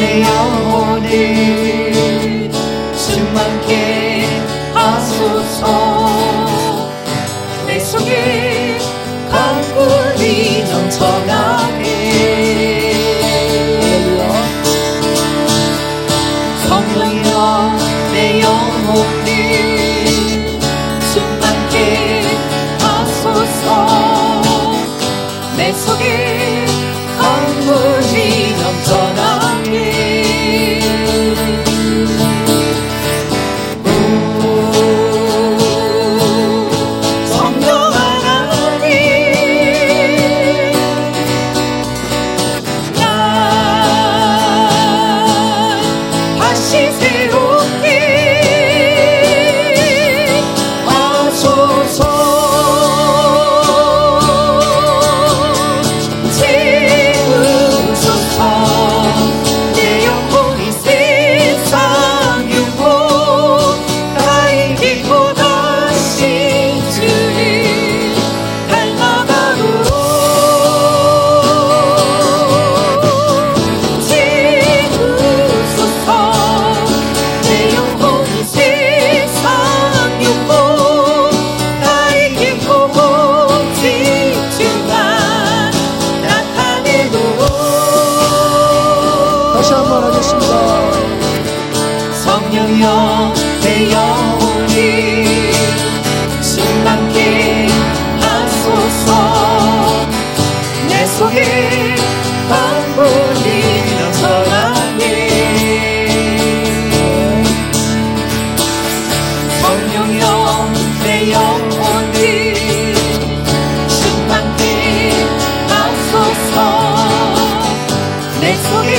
يا 다시 세우기 하소서. 영영 내 영혼이 신망케 하소서 내 속에 방문이 넘쳐나니 성령여 내 영혼이 신망케 하소서 내 속에